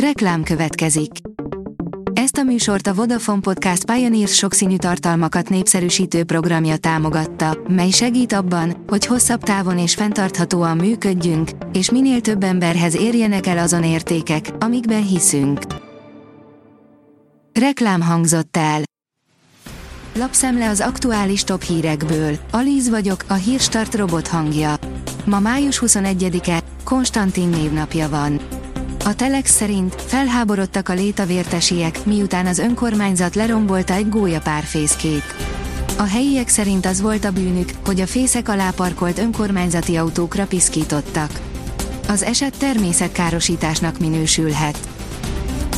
Reklám következik. Ezt a műsort a Vodafone Podcast Pioneers sokszínű tartalmakat népszerűsítő programja támogatta, mely segít abban, hogy hosszabb távon és fenntarthatóan működjünk, és minél több emberhez érjenek el azon értékek, amikben hiszünk. Reklám hangzott el. Lapszemle az aktuális top hírekből. Alíz vagyok, a hírstart robot hangja. Ma május 21-e, Konstantin névnapja van. A Telex szerint felháborodtak a létavértesiek, miután az önkormányzat lerombolta egy gólya párfészkét. A helyiek szerint az volt a bűnük, hogy a fészek alá parkolt önkormányzati autókra piszkítottak. Az eset természetkárosításnak minősülhet.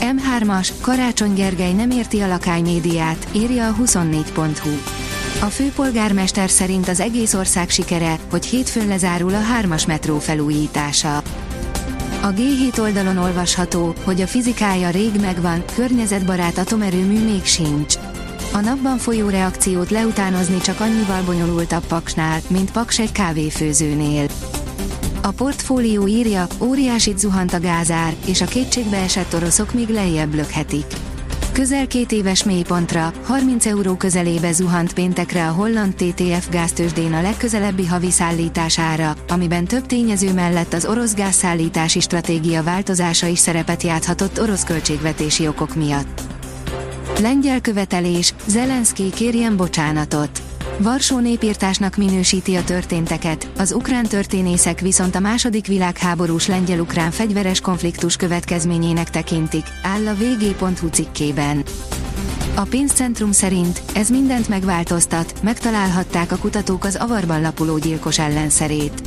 M3-as, Karácsony Gergely nem érti a lakály médiát, írja a 24.hu. A főpolgármester szerint az egész ország sikere, hogy hétfőn lezárul a 3-as metró felújítása. A G7 oldalon olvasható, hogy a fizikája rég megvan, környezetbarát atomerőmű még sincs. A napban folyó reakciót leutánozni csak annyival bonyolultabb paksnál, mint paks egy kávéfőzőnél. A portfólió írja, óriásit zuhant a gázár, és a kétségbe esett oroszok még lejjebb lökhetik. Közel két éves mélypontra, 30 euró közelébe zuhant péntekre a holland TTF gáztősdén a legközelebbi havi szállítására, amiben több tényező mellett az orosz gázszállítási stratégia változása is szerepet játhatott orosz költségvetési okok miatt. Lengyel követelés, Zelenszky kérjen bocsánatot. Varsó népírtásnak minősíti a történteket, az ukrán történészek viszont a második világháborús lengyel-ukrán fegyveres konfliktus következményének tekintik, áll a vg.hu cikkében. A pénzcentrum szerint ez mindent megváltoztat, megtalálhatták a kutatók az avarban lapuló gyilkos ellenszerét.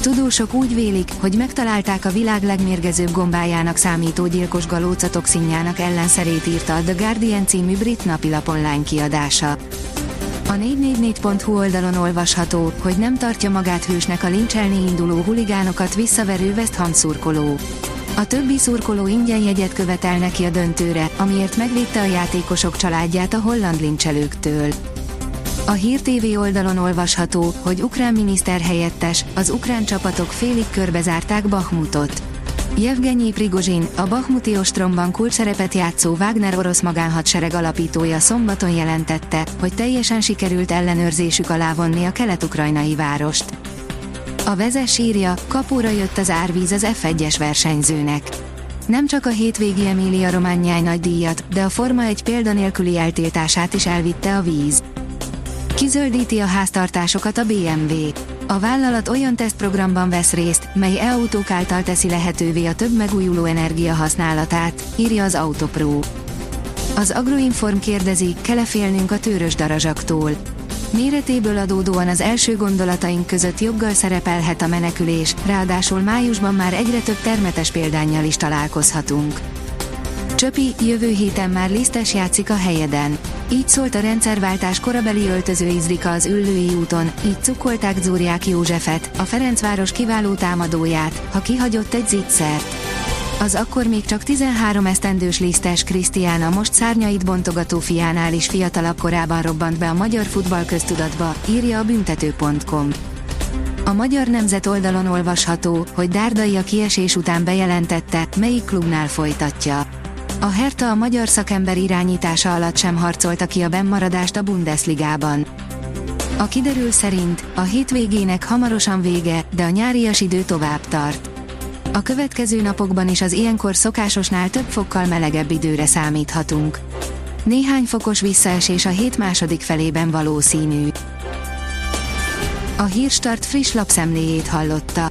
Tudósok úgy vélik, hogy megtalálták a világ legmérgezőbb gombájának számító gyilkos galóca toxinjának ellenszerét írta a The Guardian című brit napilap online kiadása. A 444.hu oldalon olvasható, hogy nem tartja magát hősnek a lincselni induló huligánokat visszaverő West Ham szurkoló. A többi szurkoló ingyen jegyet követel neki a döntőre, amiért megvédte a játékosok családját a holland lincselőktől. A Hír TV oldalon olvasható, hogy ukrán miniszter helyettes, az ukrán csapatok félig körbezárták Bahmutot. Jevgenyi Prigozsin, a Bahmuti ostromban kulcsszerepet játszó Wagner orosz magánhadsereg alapítója szombaton jelentette, hogy teljesen sikerült ellenőrzésük alá vonni a kelet-ukrajnai várost. A vezes írja, kapóra jött az árvíz az F1-es versenyzőnek. Nem csak a hétvégi Emília Rományáj nagy díjat, de a Forma egy példanélküli eltiltását is elvitte a víz. Kizöldíti a háztartásokat a BMW. A vállalat olyan tesztprogramban vesz részt, mely e-autók által teszi lehetővé a több megújuló energia használatát, írja az Autopro. Az Agroinform kérdezi, kell félnünk a tőrös darazsaktól. Méretéből adódóan az első gondolataink között joggal szerepelhet a menekülés, ráadásul májusban már egyre több termetes példányjal is találkozhatunk. Csöpi, jövő héten már lisztes játszik a helyeden. Így szólt a rendszerváltás korabeli öltöző Izrika az Üllői úton, így cukkolták Zúriák Józsefet, a Ferencváros kiváló támadóját, ha kihagyott egy zicsert. Az akkor még csak 13 esztendős lisztes Krisztiána most szárnyait bontogató fiánál is fiatalabb korában robbant be a magyar futball köztudatba, írja a büntető.com. A Magyar Nemzet oldalon olvasható, hogy Dárdai a kiesés után bejelentette, melyik klubnál folytatja. A Hertha a magyar szakember irányítása alatt sem harcolta ki a bennmaradást a Bundesligában. A kiderül szerint a hétvégének hamarosan vége, de a nyárias idő tovább tart. A következő napokban is az ilyenkor szokásosnál több fokkal melegebb időre számíthatunk. Néhány fokos visszaesés a hét második felében valószínű. A Hírstart friss lapszemléjét hallotta.